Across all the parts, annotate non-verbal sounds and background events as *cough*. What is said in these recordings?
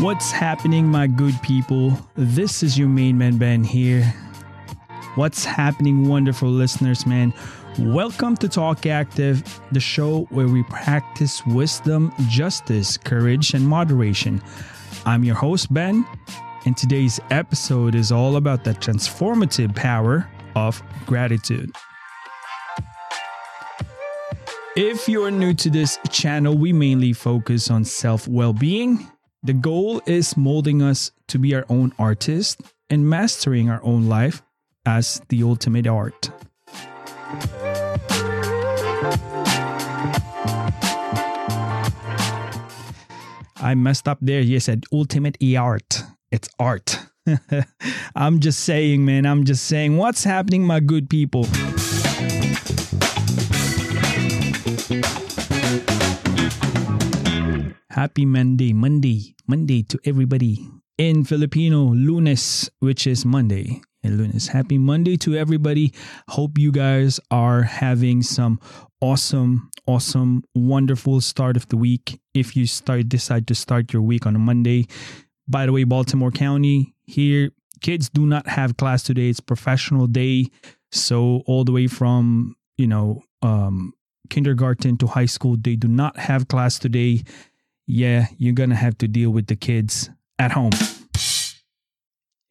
What's happening, my good people? This is your main man Ben here. What's happening, wonderful listeners, man? Welcome to Talk Active, the show where we practice wisdom, justice, courage, and moderation. I'm your host, Ben, and today's episode is all about the transformative power of gratitude. If you're new to this channel, we mainly focus on self well being. The goal is molding us to be our own artist and mastering our own life as the ultimate art. I messed up there. Yes, said ultimate art. It's art. *laughs* I'm just saying, man. I'm just saying. What's happening, my good people? Happy Monday, Monday, Monday to everybody. In Filipino, lunes, which is Monday. And lunes. Happy Monday to everybody. Hope you guys are having some awesome, awesome, wonderful start of the week. If you start decide to start your week on a Monday. By the way, Baltimore County here, kids do not have class today. It's professional day. So all the way from, you know, um, kindergarten to high school, they do not have class today yeah, you're going to have to deal with the kids at home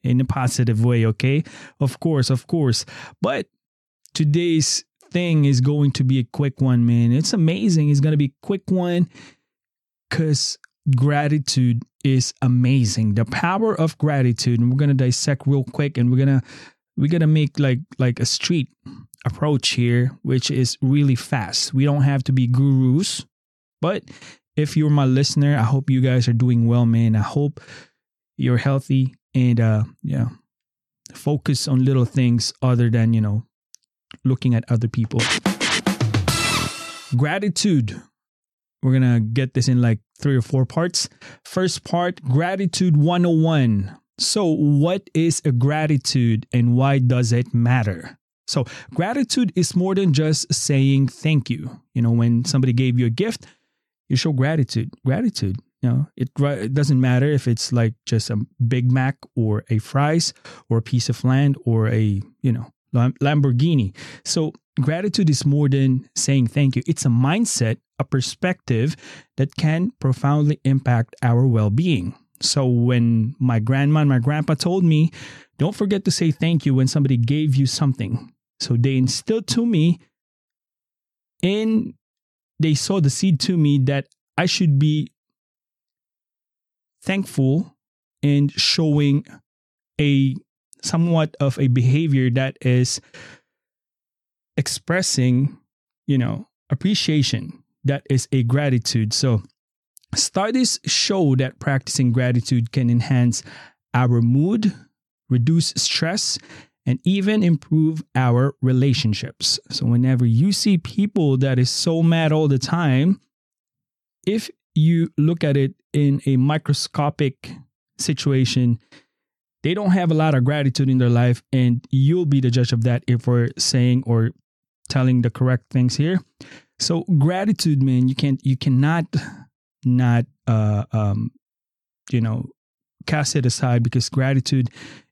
in a positive way, okay? Of course, of course. But today's thing is going to be a quick one, man. It's amazing. It's going to be a quick one because gratitude is amazing. The power of gratitude. And we're going to dissect real quick and we're going to we're going to make like like a street approach here which is really fast. We don't have to be gurus, but if you're my listener, I hope you guys are doing well, man. I hope you're healthy and uh yeah, focus on little things other than, you know, looking at other people. Gratitude. We're going to get this in like three or four parts. First part, gratitude 101. So, what is a gratitude and why does it matter? So, gratitude is more than just saying thank you. You know, when somebody gave you a gift, you show gratitude. Gratitude. You know, it, it doesn't matter if it's like just a Big Mac or a fries or a piece of land or a, you know, Lamborghini. So gratitude is more than saying thank you. It's a mindset, a perspective that can profoundly impact our well-being. So when my grandma and my grandpa told me, don't forget to say thank you when somebody gave you something. So they instilled to me in they saw the seed to me that I should be thankful and showing a somewhat of a behavior that is expressing, you know, appreciation. That is a gratitude. So, studies show that practicing gratitude can enhance our mood, reduce stress, and even improve our relationships. So whenever you see people that is so mad all the time, if you look at it in a microscopic situation, they don't have a lot of gratitude in their life and you'll be the judge of that if we're saying or telling the correct things here. So gratitude, man, you can't you cannot not uh um you know cast it aside because gratitude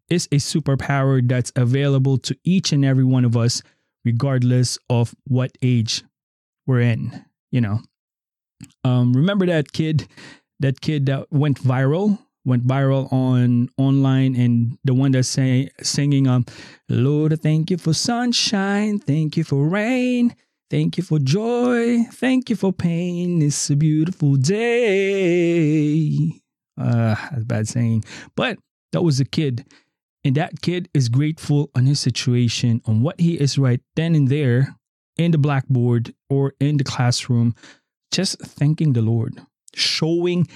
is a superpower that's available to each and every one of us, regardless of what age we're in. You know, um, remember that kid, that kid that went viral, went viral on online, and the one that's say, singing, um, Lord, thank you for sunshine, thank you for rain. Thank you for joy. Thank you for pain. It's a beautiful day. Uh, that's a bad saying. But that was a kid and that kid is grateful on his situation, on what he is right then and there in the blackboard or in the classroom, just thanking the Lord, showing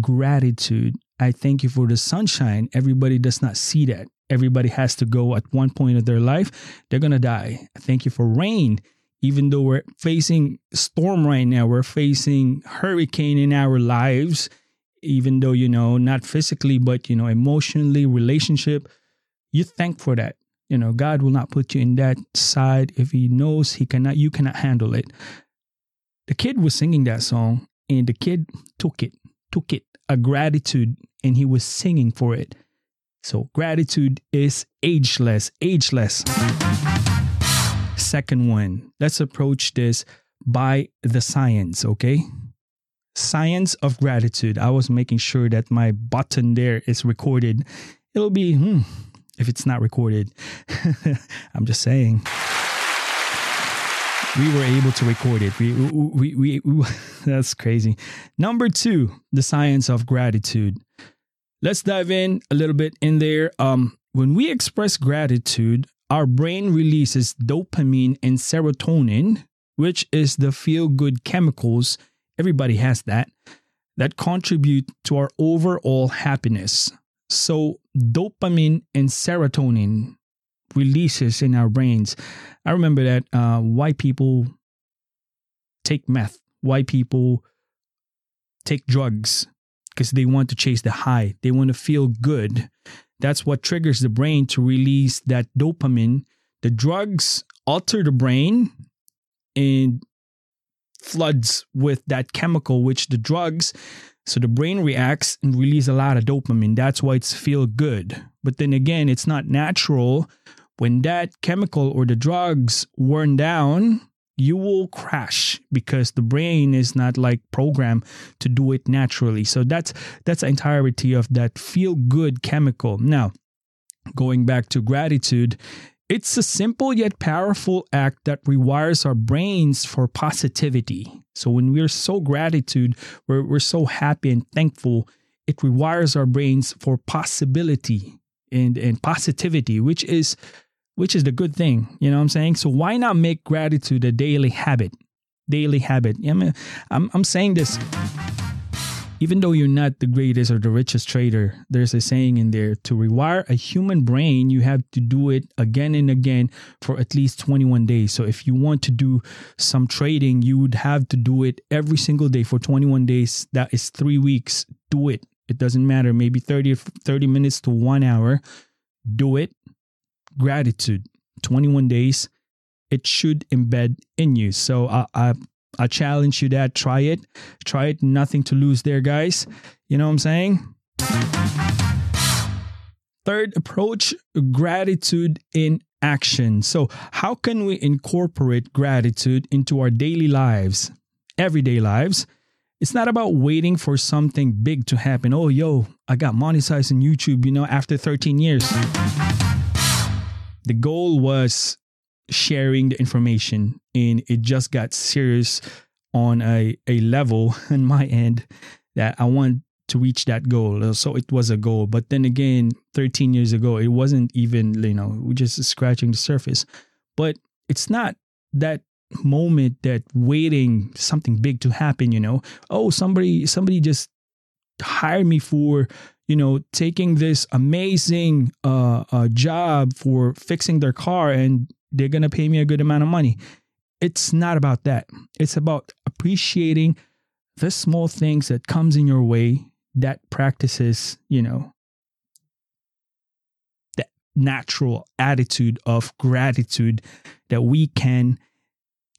gratitude. I thank you for the sunshine. Everybody does not see that. Everybody has to go at one point of their life. They're going to die. Thank you for rain. Even though we're facing storm right now, we're facing hurricane in our lives, even though, you know, not physically, but, you know, emotionally, relationship you thank for that. You know, God will not put you in that side if He knows He cannot, you cannot handle it. The kid was singing that song, and the kid took it, took it, a gratitude, and he was singing for it. So gratitude is ageless, ageless. Second one, let's approach this by the science, okay? Science of gratitude. I was making sure that my button there is recorded. It'll be, hmm, if it's not recorded. *laughs* I'm just saying. We were able to record it. We, we, we, we, *laughs* that's crazy. Number two, the science of gratitude. Let's dive in a little bit in there. Um, when we express gratitude, our brain releases dopamine and serotonin, which is the feel good chemicals. Everybody has that, that contribute to our overall happiness. So, dopamine and serotonin releases in our brains. I remember that uh, why people take meth, why people take drugs, because they want to chase the high, they want to feel good. That's what triggers the brain to release that dopamine. The drugs alter the brain and floods with that chemical, which the drugs, so the brain reacts and release a lot of dopamine. That's why it's feel good. But then again, it's not natural. When that chemical or the drugs worn down, you will crash because the brain is not like programmed to do it naturally. So that's that's the entirety of that feel good chemical. Now, going back to gratitude, it's a simple yet powerful act that rewires our brains for positivity. So when we're so gratitude, we're, we're so happy and thankful, it rewires our brains for possibility and, and positivity, which is which is the good thing. You know what I'm saying? So why not make gratitude a daily habit? Daily habit. I I'm, I'm saying this. Even though you're not the greatest or the richest trader, there's a saying in there to rewire a human brain, you have to do it again and again for at least 21 days. So if you want to do some trading, you would have to do it every single day for 21 days. That is three weeks. Do it. It doesn't matter. Maybe 30, 30 minutes to one hour. Do it gratitude 21 days it should embed in you so I, I i challenge you that. Try it. Try it. Nothing to lose there guys. You know what i'm saying? Third approach gratitude in action. So how can we incorporate gratitude into our daily lives everyday lives? It's not about waiting for something big to happen. Oh yo i got monetized on youtube you know after 13 years. The goal was sharing the information and it just got serious on a, a level *laughs* on my end that I want to reach that goal. So it was a goal. But then again, 13 years ago, it wasn't even, you know, we're just scratching the surface. But it's not that moment that waiting something big to happen, you know. Oh, somebody somebody just hired me for you know, taking this amazing uh, uh, job for fixing their car and they're going to pay me a good amount of money. It's not about that. It's about appreciating the small things that comes in your way that practices, you know, that natural attitude of gratitude that we can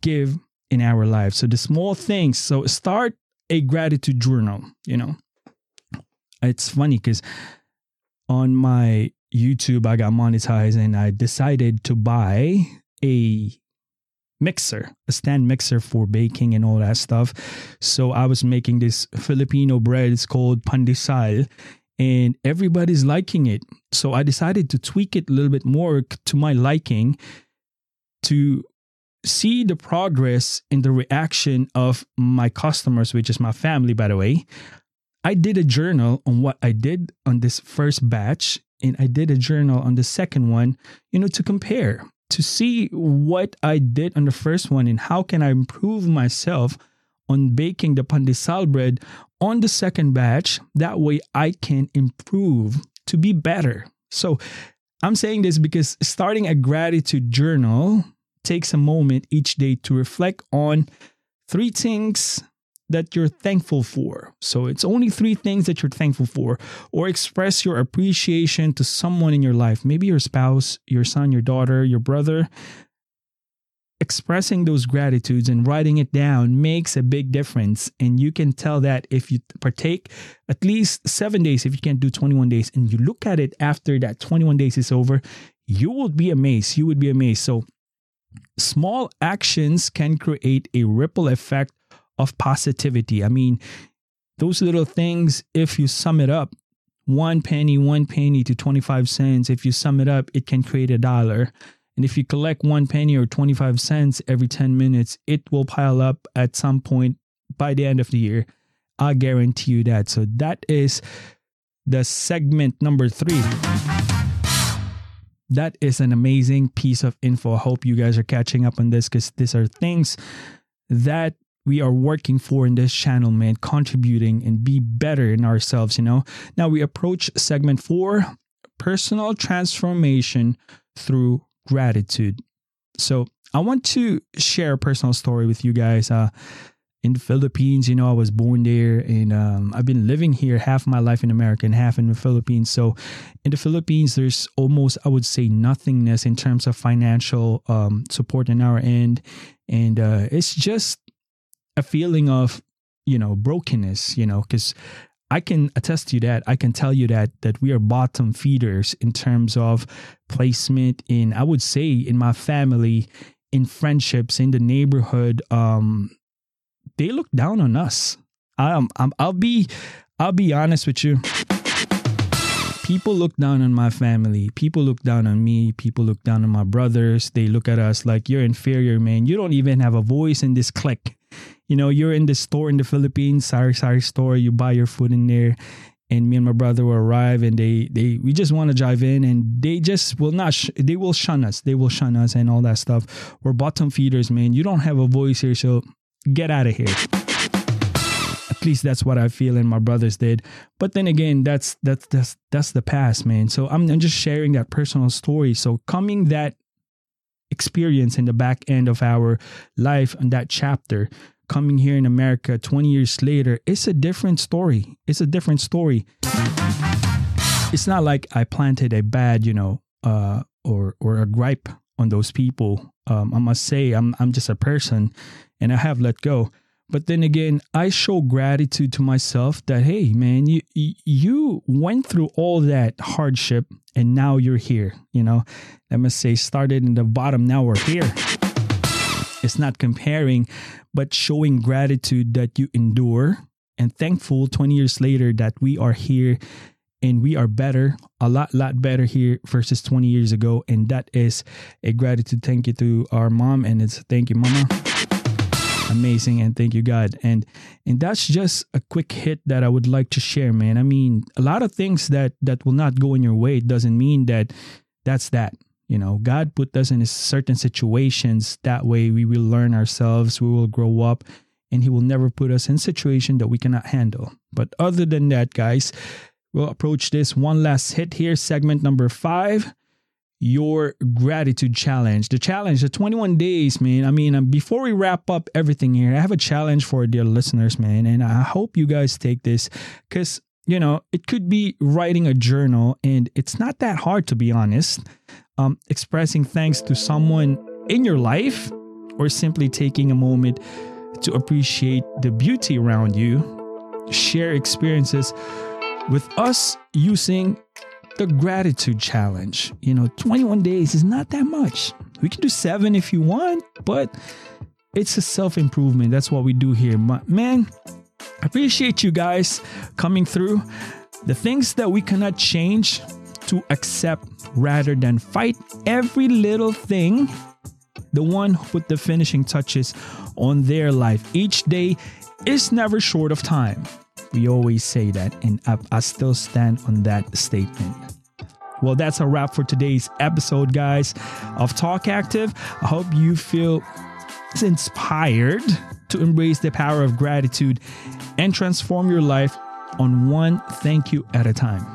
give in our lives. So the small things. So start a gratitude journal, you know it's funny because on my YouTube, I got monetized and I decided to buy a mixer, a stand mixer for baking and all that stuff. So I was making this Filipino bread. It's called pandesal and everybody's liking it. So I decided to tweak it a little bit more to my liking to see the progress in the reaction of my customers, which is my family, by the way. I did a journal on what I did on this first batch, and I did a journal on the second one, you know, to compare, to see what I did on the first one and how can I improve myself on baking the pandesal bread on the second batch. That way I can improve to be better. So I'm saying this because starting a gratitude journal takes a moment each day to reflect on three things that you're thankful for. So it's only three things that you're thankful for, or express your appreciation to someone in your life, maybe your spouse, your son, your daughter, your brother. expressing those gratitudes and writing it down makes a big difference. And you can tell that if you partake at least seven days, if you can't do 21 days, and you look at it after that 21 days is over, you will be amazed. You would be amazed. So, small actions can create a ripple effect of positivity. I mean, those little things, if you sum it up, one penny, one penny to 25 cents, if you sum it up, it can create a dollar. And if you collect one penny or 25 cents every 10 minutes, it will pile up at some point by the end of the year. I guarantee you that. So that is the segment number three. That is an amazing piece of info. I hope you guys are catching up on this because these are things that we are working for in this channel, man, contributing and be better in ourselves, you know. Now we approach segment four personal transformation through gratitude. So I want to share a personal story with you guys. Uh, in the Philippines, you know, I was born there and um, I've been living here half my life in America and half in the Philippines. So in the Philippines, there's almost, I would say, nothingness in terms of financial um, support in our end. And uh, it's just a feeling of you know brokenness you know because I can attest to that. I can tell you that that we are bottom feeders in terms of placement in I would say in my family, in friendships, in the neighborhood. Um, they look down on us. I'm, I'll be I'll be honest with you. People look down on my family. People look down on me. People look down on my brothers. They look at us like you're inferior, man. You don't even have a voice in this clique you know, you're in the store in the Philippines, sari-sari store, you buy your food in there, and me and my brother will arrive and they they we just want to drive in and they just will not sh- they will shun us they will shun us and all that stuff. We're bottom feeders man. You don't have a voice here so get out of here. At least that's what i feel and my brothers did. But then again that's that's that's that's the past man. So i'm, I'm just sharing that personal story. So coming that experience in the back end of our life and that chapter coming here in America 20 years later, it's a different story. It's a different story. It's not like I planted a bad, you know, uh, or or a gripe on those people. Um, I must say, I'm I'm just a person, and I have let go. But then again, I show gratitude to myself that hey, man, you you went through all that hardship, and now you're here. You know, let me say, started in the bottom, now we're here. It's not comparing, but showing gratitude that you endure and thankful 20 years later that we are here and we are better, a lot, lot better here versus 20 years ago. And that is a gratitude. Thank you to our mom, and it's thank you, mama. Amazing, and thank you, God. And and that's just a quick hit that I would like to share, man. I mean, a lot of things that that will not go in your way doesn't mean that that's that. You know, God put us in certain situations. That way we will learn ourselves, we will grow up, and He will never put us in situation that we cannot handle. But other than that, guys, we'll approach this one last hit here, segment number five. Your gratitude challenge. The challenge, the 21 days, man. I mean, um, before we wrap up everything here, I have a challenge for dear listeners, man. And I hope you guys take this because you know, it could be writing a journal, and it's not that hard to be honest. Um, expressing thanks to someone in your life, or simply taking a moment to appreciate the beauty around you. Share experiences with us using the gratitude challenge. You know, 21 days is not that much. We can do seven if you want, but it's a self improvement. That's what we do here. Man, appreciate you guys coming through. The things that we cannot change to accept rather than fight every little thing. The one put the finishing touches on their life. Each day is never short of time. We always say that, and I, I still stand on that statement. Well, that's a wrap for today's episode, guys, of Talk Active. I hope you feel inspired to embrace the power of gratitude and transform your life on one thank you at a time.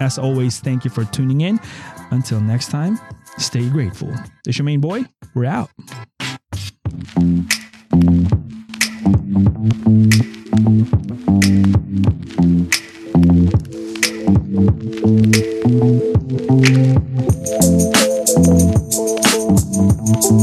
As always, thank you for tuning in. Until next time, stay grateful. This your main boy. We're out.